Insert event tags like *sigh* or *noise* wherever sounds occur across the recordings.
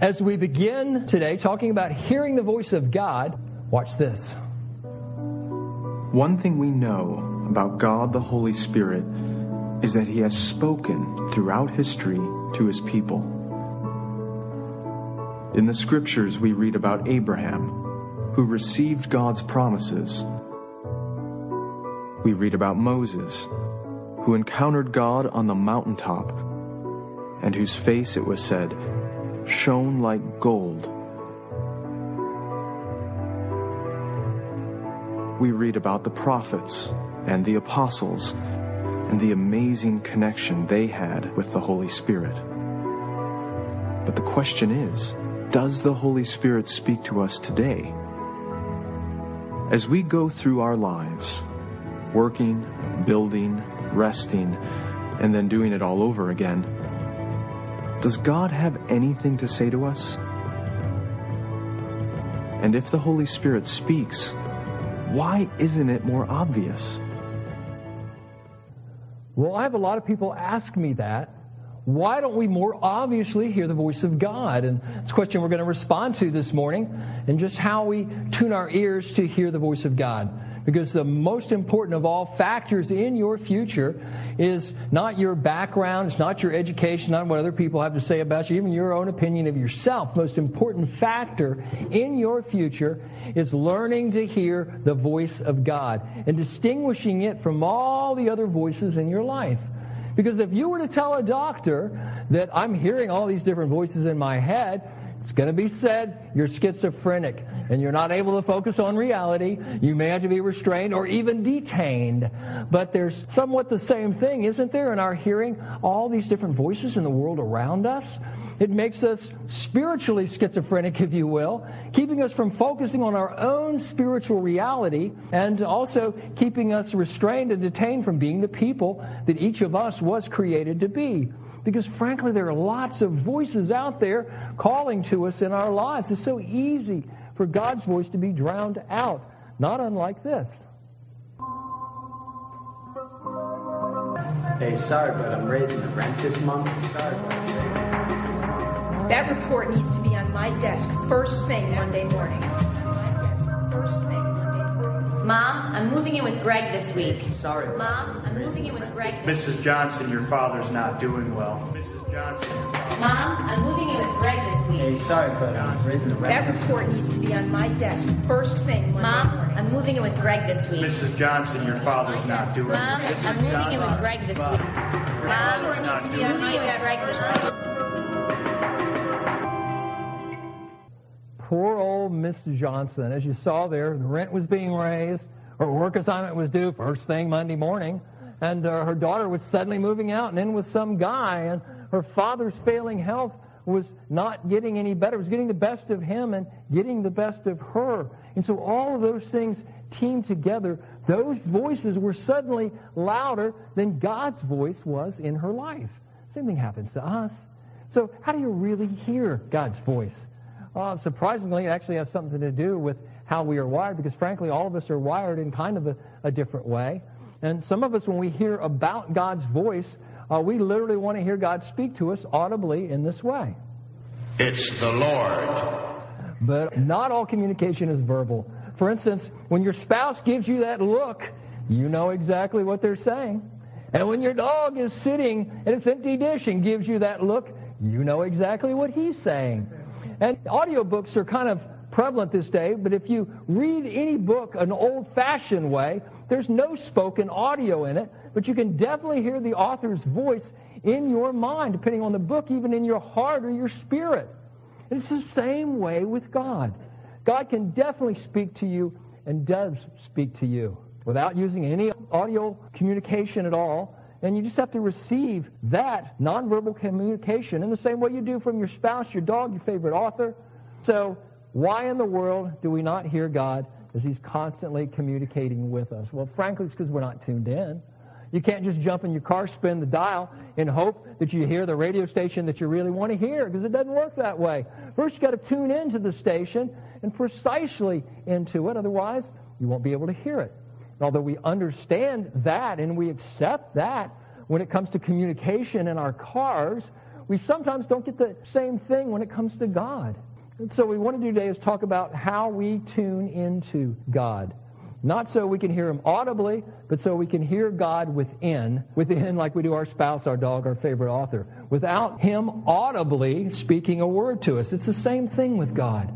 As we begin today talking about hearing the voice of God, watch this. One thing we know about God the Holy Spirit is that He has spoken throughout history to His people. In the scriptures, we read about Abraham, who received God's promises. We read about Moses, who encountered God on the mountaintop, and whose face, it was said, shone like gold. We read about the prophets and the apostles and the amazing connection they had with the Holy Spirit. But the question is, does the Holy Spirit speak to us today? As we go through our lives, working, building, resting, and then doing it all over again, does God have anything to say to us? And if the Holy Spirit speaks, why isn't it more obvious? Well, I have a lot of people ask me that. Why don't we more obviously hear the voice of God? And it's a question we're going to respond to this morning, and just how we tune our ears to hear the voice of God because the most important of all factors in your future is not your background, it's not your education, not what other people have to say about you, even your own opinion of yourself. Most important factor in your future is learning to hear the voice of God and distinguishing it from all the other voices in your life. Because if you were to tell a doctor that I'm hearing all these different voices in my head, it's going to be said you're schizophrenic and you're not able to focus on reality. You may have to be restrained or even detained. But there's somewhat the same thing, isn't there, in our hearing all these different voices in the world around us? It makes us spiritually schizophrenic, if you will, keeping us from focusing on our own spiritual reality and also keeping us restrained and detained from being the people that each of us was created to be. Because frankly, there are lots of voices out there calling to us in our lives. It's so easy for God's voice to be drowned out, not unlike this. Hey, sorry, but I'm raising the rent this month. Sorry, but I'm raising the rent this month. That report needs to be on my desk first thing Monday morning. First thing Monday morning. Mom, I'm moving in with Greg this week. Sorry. Mom, I'm moving in with Greg. Mrs. Johnson, your father's not doing well. Mrs. Johnson. Mom, I'm moving in with Greg this week. Hey, sorry, but uh, I'm raising the rent That report needs to be on my desk first thing Monday Mom, morning. I'm moving in with Greg this week. Mrs. Johnson, your father's not doing well. Mom, well. I'm moving in with Greg this week. Mom, I'm moving in with Greg this week. Miss Johnson. As you saw there, the rent was being raised, her work assignment was due first thing Monday morning, and uh, her daughter was suddenly moving out and in with some guy, and her father's failing health was not getting any better. It was getting the best of him and getting the best of her. And so all of those things teamed together. Those voices were suddenly louder than God's voice was in her life. Same thing happens to us. So how do you really hear God's voice? Uh, surprisingly, it actually has something to do with how we are wired because, frankly, all of us are wired in kind of a, a different way. And some of us, when we hear about God's voice, uh, we literally want to hear God speak to us audibly in this way. It's the Lord. But not all communication is verbal. For instance, when your spouse gives you that look, you know exactly what they're saying. And when your dog is sitting at its empty dish and gives you that look, you know exactly what he's saying. And audiobooks are kind of prevalent this day, but if you read any book an old fashioned way, there's no spoken audio in it, but you can definitely hear the author's voice in your mind, depending on the book, even in your heart or your spirit. And it's the same way with God. God can definitely speak to you and does speak to you without using any audio communication at all. And you just have to receive that nonverbal communication in the same way you do from your spouse, your dog, your favorite author. So, why in the world do we not hear God as He's constantly communicating with us? Well, frankly, it's because we're not tuned in. You can't just jump in your car, spin the dial, and hope that you hear the radio station that you really want to hear, because it doesn't work that way. First, you've got to tune into the station and precisely into it, otherwise, you won't be able to hear it. And although we understand that and we accept that when it comes to communication in our cars, we sometimes don't get the same thing when it comes to God. And so, what we want to do today is talk about how we tune into God. Not so we can hear Him audibly, but so we can hear God within, within like we do our spouse, our dog, our favorite author, without Him audibly speaking a word to us. It's the same thing with God.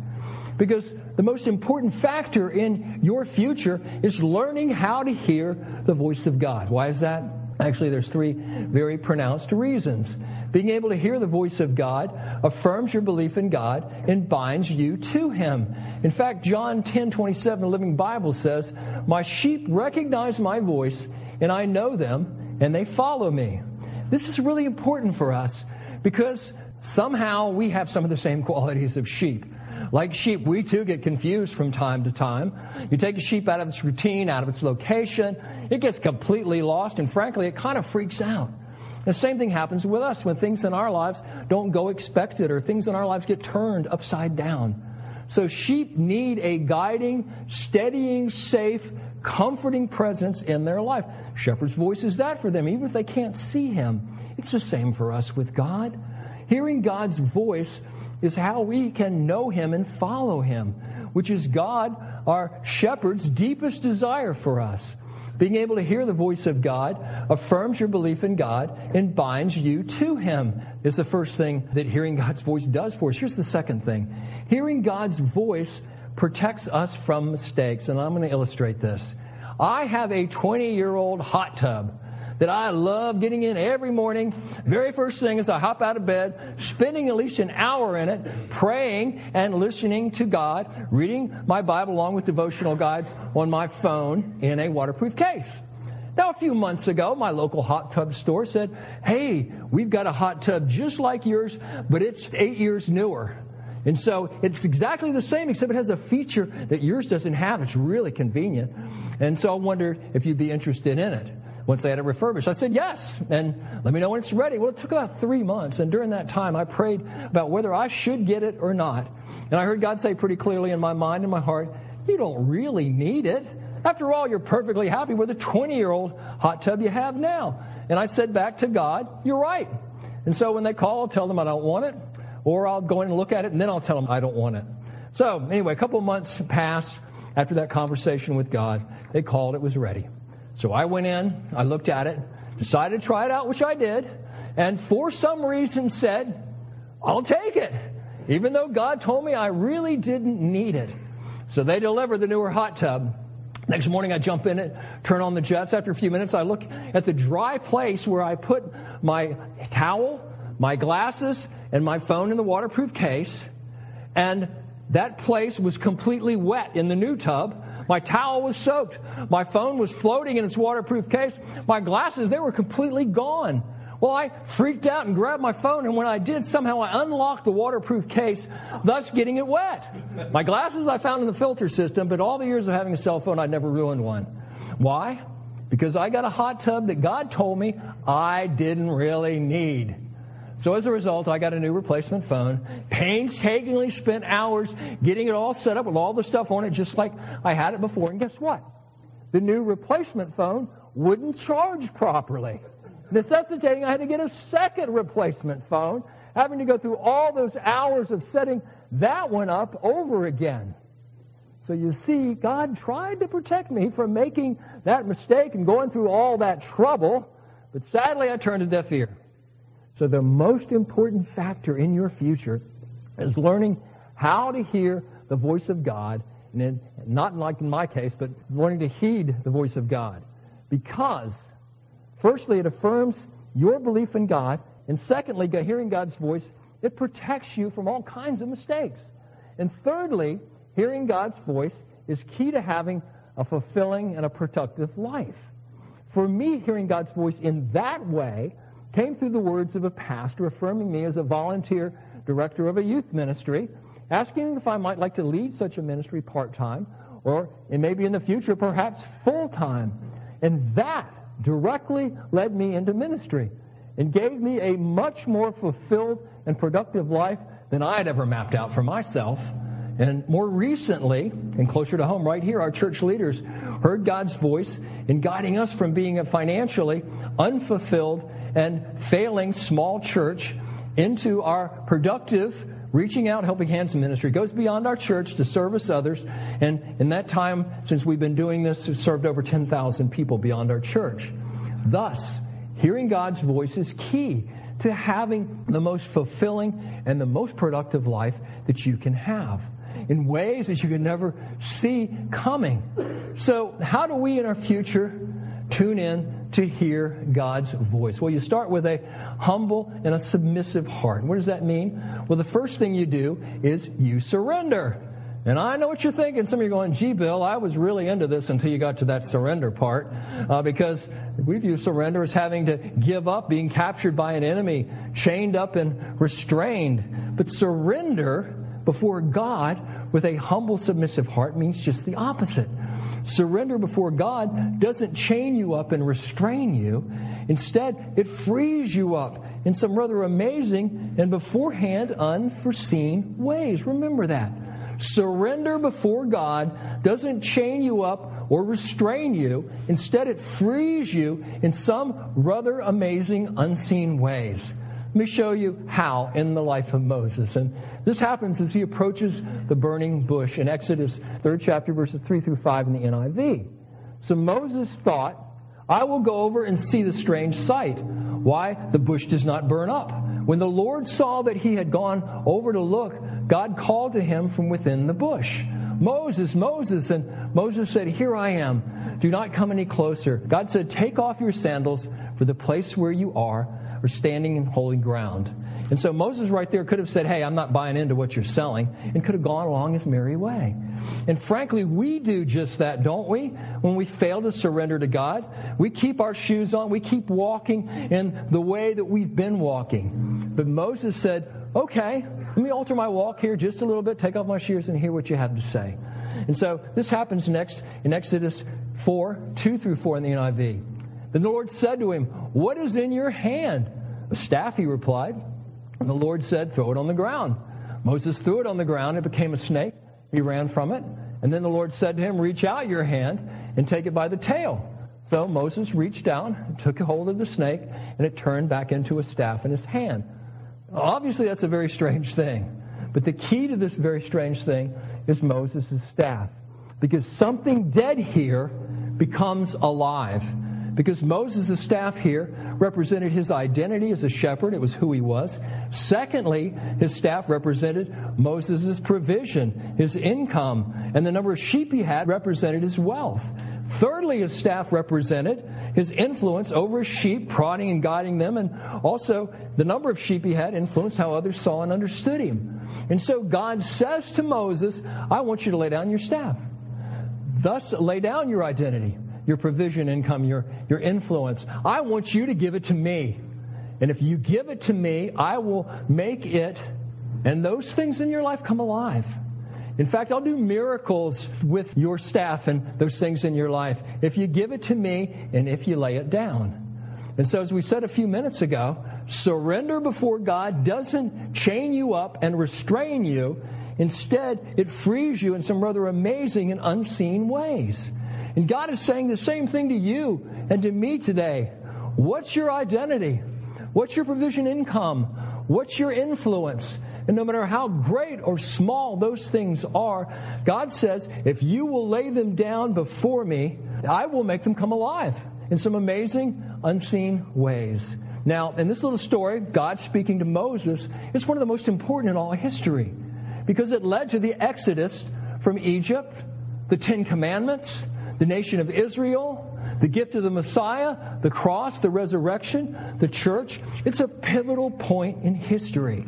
Because the most important factor in your future is learning how to hear the voice of God. Why is that? Actually, there's three very pronounced reasons. Being able to hear the voice of God affirms your belief in God and binds you to Him. In fact, John 10 27, the Living Bible says, My sheep recognize my voice, and I know them, and they follow me. This is really important for us because somehow we have some of the same qualities of sheep. Like sheep, we too get confused from time to time. You take a sheep out of its routine, out of its location, it gets completely lost, and frankly, it kind of freaks out. The same thing happens with us when things in our lives don't go expected or things in our lives get turned upside down. So sheep need a guiding, steadying, safe, comforting presence in their life. Shepherd's voice is that for them, even if they can't see him. It's the same for us with God. Hearing God's voice is how we can know him and follow him, which is God, our shepherd's deepest desire for us. Being able to hear the voice of God affirms your belief in God and binds you to Him, is the first thing that hearing God's voice does for us. Here's the second thing hearing God's voice protects us from mistakes, and I'm going to illustrate this. I have a 20 year old hot tub that I love getting in every morning. Very first thing is I hop out of bed, spending at least an hour in it, praying and listening to God, reading my Bible along with devotional guides on my phone in a waterproof case. Now, a few months ago, my local hot tub store said, Hey, we've got a hot tub just like yours, but it's eight years newer. And so it's exactly the same, except it has a feature that yours doesn't have. It's really convenient. And so I wondered if you'd be interested in it once they had it refurbished. I said, yes, and let me know when it's ready. Well, it took about three months, and during that time, I prayed about whether I should get it or not. And I heard God say pretty clearly in my mind and my heart, you don't really need it. After all, you're perfectly happy with the 20 year old hot tub you have now. And I said back to God, you're right. And so when they call, I'll tell them I don't want it, or I'll go in and look at it, and then I'll tell them I don't want it. So anyway, a couple months passed after that conversation with God. They called, it was ready. So I went in, I looked at it, decided to try it out, which I did, and for some reason said, I'll take it, even though God told me I really didn't need it. So they delivered the newer hot tub. Next morning, I jump in it, turn on the jets. After a few minutes, I look at the dry place where I put my towel, my glasses, and my phone in the waterproof case. And that place was completely wet in the new tub. My towel was soaked. My phone was floating in its waterproof case. My glasses, they were completely gone. Well, I freaked out and grabbed my phone, and when I did, somehow I unlocked the waterproof case, thus getting it wet. My glasses I found in the filter system, but all the years of having a cell phone, I'd never ruined one. Why? Because I got a hot tub that God told me I didn't really need. So as a result, I got a new replacement phone. Painstakingly spent hours getting it all set up with all the stuff on it, just like I had it before. And guess what? The new replacement phone wouldn't charge properly, necessitating I had to get a second replacement phone, having to go through all those hours of setting that one up over again. So you see, God tried to protect me from making that mistake and going through all that trouble, but sadly I turned a deaf ear. So the most important factor in your future is learning how to hear the voice of God, and not like in my case, but learning to heed the voice of God. Because, firstly, it affirms your belief in God, and secondly, hearing God's voice, it protects you from all kinds of mistakes. And thirdly, hearing God's voice is key to having a fulfilling and a productive life. For me, hearing God's voice in that way came through the words of a pastor affirming me as a volunteer director of a youth ministry, asking if I might like to lead such a ministry part time, or maybe in the future, perhaps full time. And that directly led me into ministry and gave me a much more fulfilled and productive life than I had ever mapped out for myself. And more recently, and closer to home, right here, our church leaders heard God's voice in guiding us from being a financially unfulfilled and failing small church into our productive reaching out, helping hands ministry. It goes beyond our church to service others. And in that time, since we've been doing this, we've served over 10,000 people beyond our church. Thus, hearing God's voice is key to having the most fulfilling and the most productive life that you can have in ways that you could never see coming. So, how do we in our future tune in to hear God's voice? Well, you start with a humble and a submissive heart. What does that mean? Well, the first thing you do is you surrender. And I know what you're thinking. Some of you are going, gee, Bill, I was really into this until you got to that surrender part. Uh, because we view surrender as having to give up, being captured by an enemy, chained up and restrained. But surrender before God with a humble, submissive heart means just the opposite. Surrender before God doesn't chain you up and restrain you. Instead, it frees you up in some rather amazing and beforehand unforeseen ways. Remember that. Surrender before God doesn't chain you up or restrain you. Instead, it frees you in some rather amazing unseen ways. Let me show you how in the life of Moses. And this happens as he approaches the burning bush in Exodus 3rd chapter, verses 3 through 5 in the NIV. So Moses thought, I will go over and see the strange sight. Why the bush does not burn up. When the Lord saw that he had gone over to look, God called to him from within the bush. Moses, Moses. And Moses said, Here I am. Do not come any closer. God said, Take off your sandals, for the place where you are are standing in holy ground. And so Moses right there could have said, Hey, I'm not buying into what you're selling, and could have gone along his merry way. And frankly, we do just that, don't we? When we fail to surrender to God, we keep our shoes on, we keep walking in the way that we've been walking. But Moses said, Okay, let me alter my walk here just a little bit, take off my shoes, and hear what you have to say. And so this happens next in Exodus 4 2 through 4 in the NIV. Then the Lord said to him, What is in your hand? A staff, he replied. And the Lord said, Throw it on the ground. Moses threw it on the ground. It became a snake. He ran from it. And then the Lord said to him, Reach out your hand and take it by the tail. So Moses reached down, took hold of the snake, and it turned back into a staff in his hand. Obviously, that's a very strange thing. But the key to this very strange thing is Moses' staff. Because something dead here becomes alive. Because Moses' staff here represented his identity as a shepherd, it was who he was. Secondly, his staff represented Moses' provision, his income, and the number of sheep he had represented his wealth. Thirdly, his staff represented his influence over his sheep, prodding and guiding them, and also the number of sheep he had influenced how others saw and understood him. And so God says to Moses, I want you to lay down your staff. Thus, lay down your identity your provision income, your, your influence. I want you to give it to me. And if you give it to me, I will make it and those things in your life come alive. In fact, I'll do miracles with your staff and those things in your life if you give it to me and if you lay it down. And so, as we said a few minutes ago, surrender before God doesn't chain you up and restrain you. Instead, it frees you in some rather amazing and unseen ways. And God is saying the same thing to you and to me today. What's your identity? What's your provision income? What's your influence? And no matter how great or small those things are, God says, if you will lay them down before me, I will make them come alive in some amazing, unseen ways. Now, in this little story, God speaking to Moses, it's one of the most important in all history because it led to the Exodus from Egypt, the Ten Commandments, the nation of Israel, the gift of the Messiah, the cross, the resurrection, the church. It's a pivotal point in history.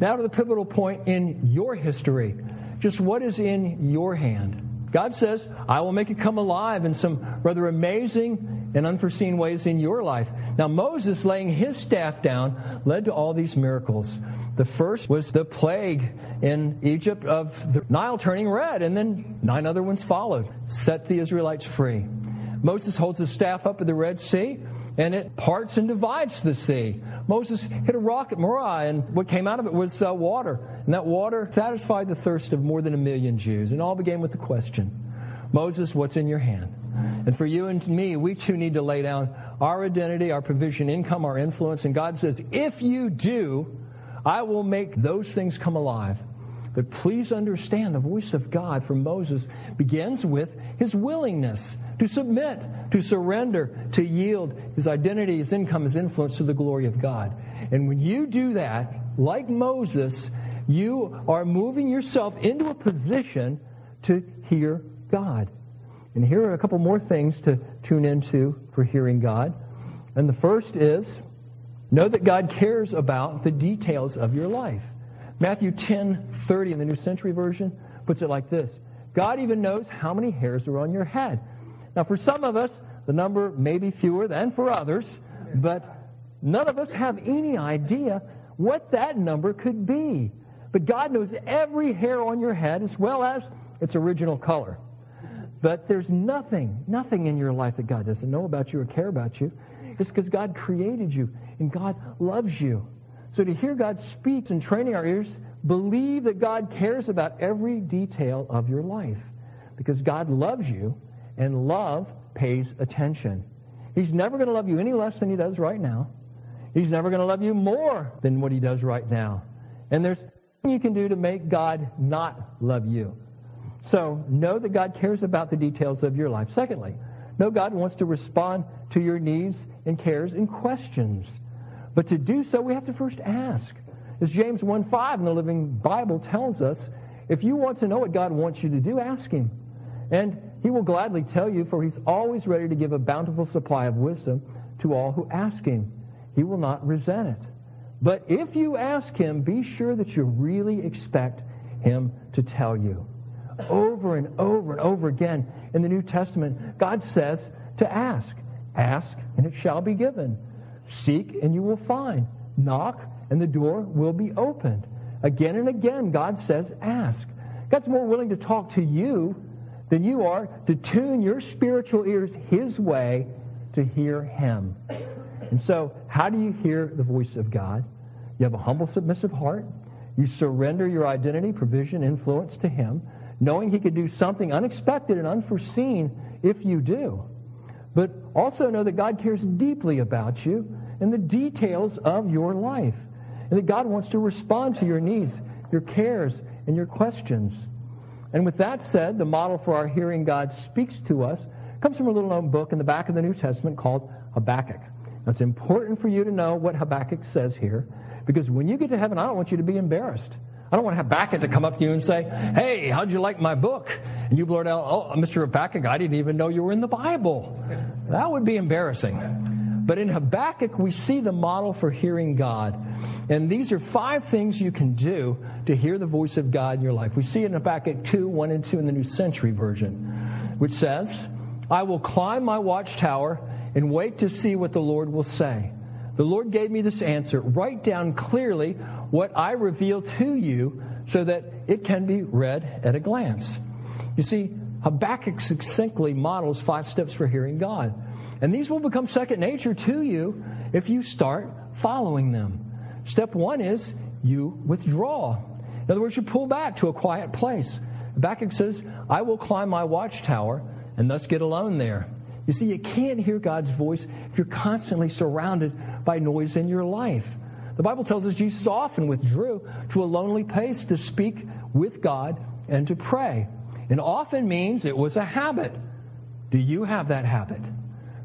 Now to the pivotal point in your history. Just what is in your hand? God says, I will make it come alive in some rather amazing and unforeseen ways in your life. Now, Moses laying his staff down led to all these miracles. The first was the plague in Egypt of the Nile turning red, and then nine other ones followed, set the Israelites free. Moses holds his staff up at the Red Sea, and it parts and divides the sea. Moses hit a rock at Marah, and what came out of it was uh, water. And that water satisfied the thirst of more than a million Jews. And all began with the question Moses, what's in your hand? And for you and me, we too need to lay down our identity, our provision, income, our influence. And God says, if you do, I will make those things come alive. But please understand the voice of God for Moses begins with his willingness to submit, to surrender, to yield his identity, his income, his influence to the glory of God. And when you do that, like Moses, you are moving yourself into a position to hear God. And here are a couple more things to tune into for hearing God. And the first is know that God cares about the details of your life. Matthew 10 30 in the New Century Version puts it like this God even knows how many hairs are on your head. Now, for some of us, the number may be fewer than for others, but none of us have any idea what that number could be. But God knows every hair on your head as well as its original color. But there's nothing, nothing in your life that God doesn't know about you or care about you. It's because God created you and God loves you. So to hear God speak and training our ears, believe that God cares about every detail of your life. Because God loves you and love pays attention. He's never going to love you any less than he does right now. He's never going to love you more than what he does right now. And there's nothing you can do to make God not love you. So know that God cares about the details of your life. Secondly, know God wants to respond to your needs and cares and questions. But to do so, we have to first ask. As James 1 5 in the Living Bible tells us, if you want to know what God wants you to do, ask Him. And He will gladly tell you, for He's always ready to give a bountiful supply of wisdom to all who ask Him. He will not resent it. But if you ask Him, be sure that you really expect Him to tell you. Over and over and over again in the New Testament, God says to ask. Ask, and it shall be given. Seek, and you will find. Knock, and the door will be opened. Again and again, God says, ask. God's more willing to talk to you than you are to tune your spiritual ears His way to hear Him. And so, how do you hear the voice of God? You have a humble, submissive heart. You surrender your identity, provision, influence to Him, knowing He could do something unexpected and unforeseen if you do. But also know that God cares deeply about you and the details of your life. And that God wants to respond to your needs, your cares, and your questions. And with that said, the model for our hearing God speaks to us comes from a little known book in the back of the New Testament called Habakkuk. Now, it's important for you to know what Habakkuk says here because when you get to heaven, I don't want you to be embarrassed. I don't want to have Habakkuk to come up to you and say, Hey, how'd you like my book? And you blurt out, Oh, Mr. Habakkuk, I didn't even know you were in the Bible. That would be embarrassing. But in Habakkuk, we see the model for hearing God. And these are five things you can do to hear the voice of God in your life. We see in Habakkuk 2, 1 and 2 in the New Century Version, which says, I will climb my watchtower and wait to see what the Lord will say. The Lord gave me this answer. Write down clearly what I reveal to you so that it can be read at a glance. You see, Habakkuk succinctly models five steps for hearing God. And these will become second nature to you if you start following them. Step one is you withdraw. In other words, you pull back to a quiet place. Habakkuk says, I will climb my watchtower and thus get alone there. You see, you can't hear God's voice if you're constantly surrounded by noise in your life. The Bible tells us Jesus often withdrew to a lonely place to speak with God and to pray. And often means it was a habit. Do you have that habit?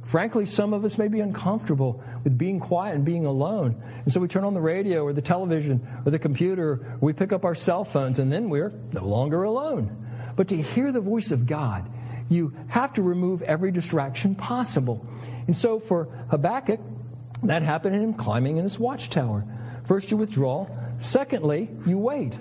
Frankly, some of us may be uncomfortable with being quiet and being alone. And so we turn on the radio or the television or the computer, we pick up our cell phones, and then we're no longer alone. But to hear the voice of God, you have to remove every distraction possible. And so for Habakkuk, that happened in him climbing in his watchtower. First, you withdraw. Secondly, you wait.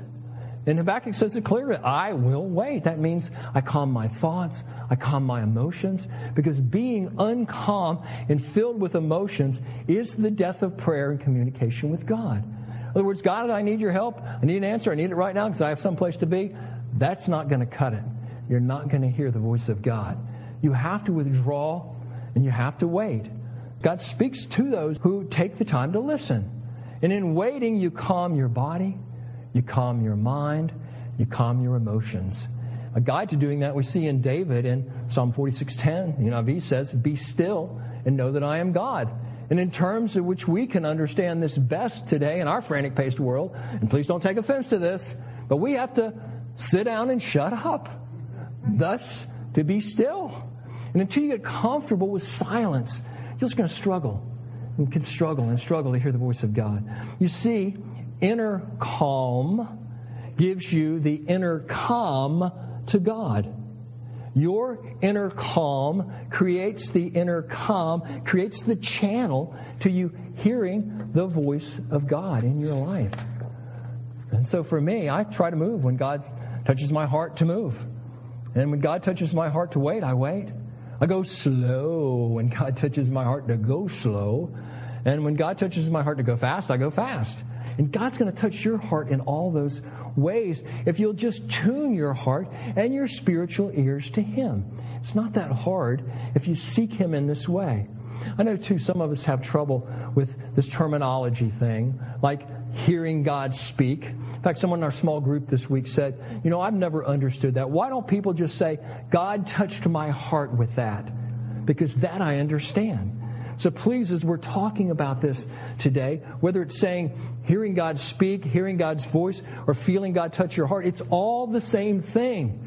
And Habakkuk says it clearly I will wait. That means I calm my thoughts, I calm my emotions, because being uncalm and filled with emotions is the death of prayer and communication with God. In other words, God, I need your help. I need an answer. I need it right now because I have someplace to be. That's not going to cut it you're not going to hear the voice of God. You have to withdraw and you have to wait. God speaks to those who take the time to listen. And in waiting, you calm your body, you calm your mind, you calm your emotions. A guide to doing that we see in David in Psalm 46:10. The NIV says, "Be still and know that I am God." and in terms in which we can understand this best today in our frantic paced world, and please don't take offense to this, but we have to sit down and shut up. Thus, to be still. And until you get comfortable with silence, you're just going to struggle. and can struggle and struggle to hear the voice of God. You see, inner calm gives you the inner calm to God. Your inner calm creates the inner calm, creates the channel to you hearing the voice of God in your life. And so for me, I try to move when God touches my heart to move. And when God touches my heart to wait, I wait. I go slow when God touches my heart to go slow. And when God touches my heart to go fast, I go fast. And God's going to touch your heart in all those ways if you'll just tune your heart and your spiritual ears to Him. It's not that hard if you seek Him in this way. I know, too, some of us have trouble with this terminology thing, like hearing God speak. In fact, someone in our small group this week said, You know, I've never understood that. Why don't people just say, God touched my heart with that? Because that I understand. So please, as we're talking about this today, whether it's saying hearing God speak, hearing God's voice, or feeling God touch your heart, it's all the same thing.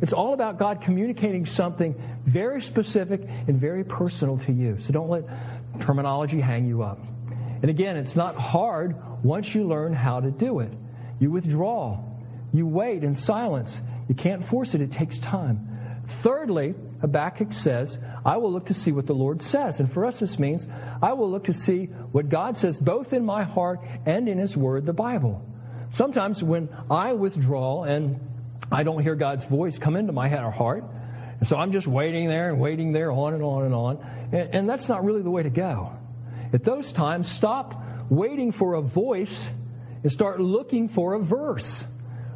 It's all about God communicating something very specific and very personal to you. So don't let terminology hang you up. And again, it's not hard once you learn how to do it. You withdraw, you wait in silence. You can't force it, it takes time. Thirdly, Habakkuk says, I will look to see what the Lord says. And for us, this means I will look to see what God says both in my heart and in His Word, the Bible. Sometimes when I withdraw and I don't hear God's voice come into my head or heart, so I'm just waiting there and waiting there on and on and on. And, and that's not really the way to go. At those times, stop waiting for a voice and start looking for a verse.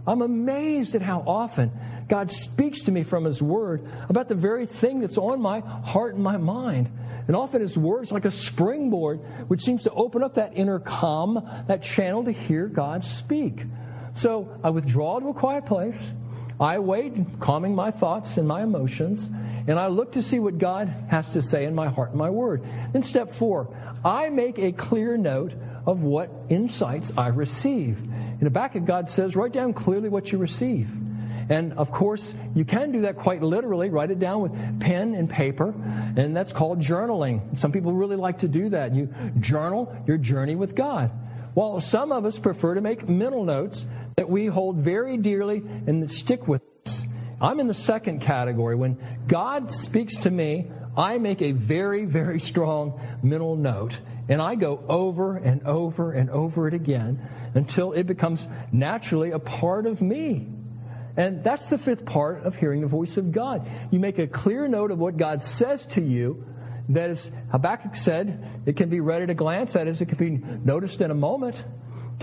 I'm amazed at how often God speaks to me from His Word about the very thing that's on my heart and my mind. And often His Word is like a springboard which seems to open up that inner calm, that channel to hear God speak. So I withdraw to a quiet place. I wait, calming my thoughts and my emotions, and I look to see what God has to say in my heart and my word. Then, step four, I make a clear note of what insights I receive. In Habakkuk God says, write down clearly what you receive. And of course, you can do that quite literally. Write it down with pen and paper, and that's called journaling. Some people really like to do that. You journal your journey with God. While some of us prefer to make mental notes that we hold very dearly and that stick with us. I'm in the second category. When God speaks to me, I make a very, very strong mental note and I go over and over and over it again until it becomes naturally a part of me. And that's the fifth part of hearing the voice of God. You make a clear note of what God says to you. That is, Habakkuk said, it can be read at a glance. That is, it can be noticed in a moment.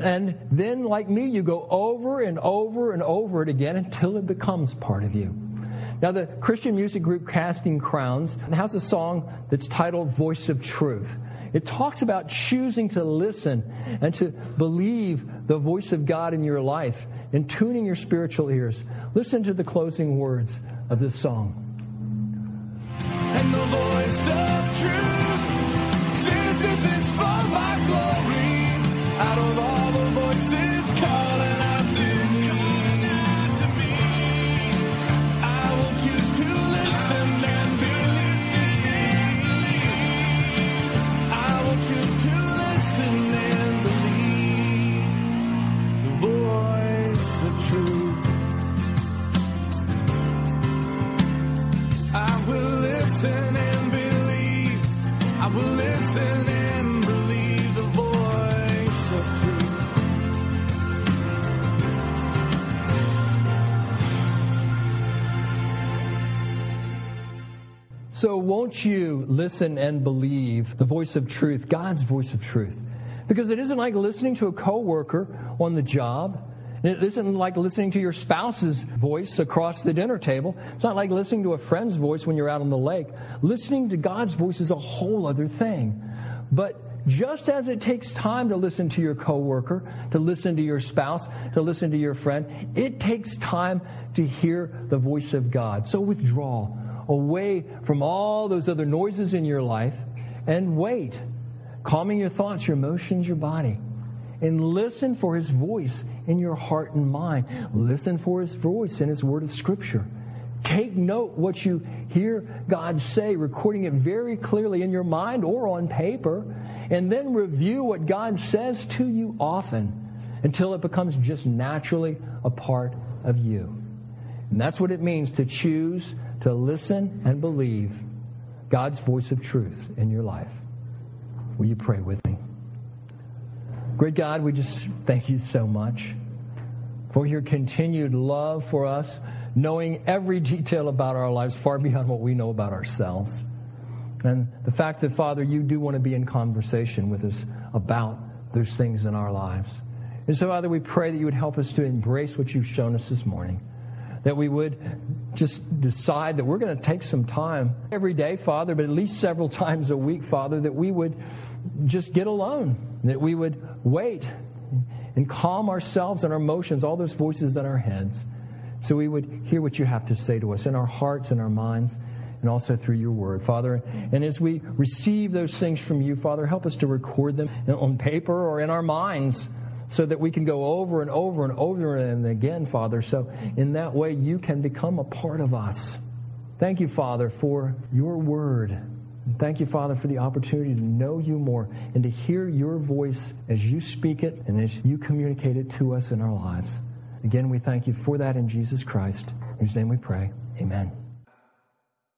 And then, like me, you go over and over and over it again until it becomes part of you. Now, the Christian music group Casting Crowns has a song that's titled Voice of Truth. It talks about choosing to listen and to believe the voice of God in your life and tuning your spiritual ears. Listen to the closing words of this song. And the voice of truth says this is for my glory out of all won't you listen and believe the voice of truth, God's voice of truth? Because it isn't like listening to a coworker on the job. It isn't like listening to your spouse's voice across the dinner table. It's not like listening to a friend's voice when you're out on the lake. Listening to God's voice is a whole other thing. But just as it takes time to listen to your coworker, to listen to your spouse, to listen to your friend, it takes time to hear the voice of God. So withdraw away from all those other noises in your life and wait. calming your thoughts, your emotions, your body. And listen for his voice in your heart and mind. Listen for his voice in his word of scripture. Take note what you hear God say, recording it very clearly in your mind or on paper, and then review what God says to you often until it becomes just naturally a part of you. And that's what it means to choose to listen and believe God's voice of truth in your life. Will you pray with me? Great God, we just thank you so much for your continued love for us, knowing every detail about our lives far beyond what we know about ourselves. And the fact that, Father, you do want to be in conversation with us about those things in our lives. And so, Father, we pray that you would help us to embrace what you've shown us this morning. That we would just decide that we're going to take some time every day, Father, but at least several *laughs* times a week, Father, that we would just get alone, that we would wait and calm ourselves and our emotions, all those voices in our heads, so we would hear what you have to say to us in our hearts and our minds and also through your word, Father. And as we receive those things from you, Father, help us to record them on paper or in our minds so that we can go over and over and over and again, Father. So in that way, you can become a part of us. Thank you, Father, for your word. Thank you, Father, for the opportunity to know you more and to hear your voice as you speak it and as you communicate it to us in our lives. Again, we thank you for that in Jesus Christ, whose name we pray. Amen.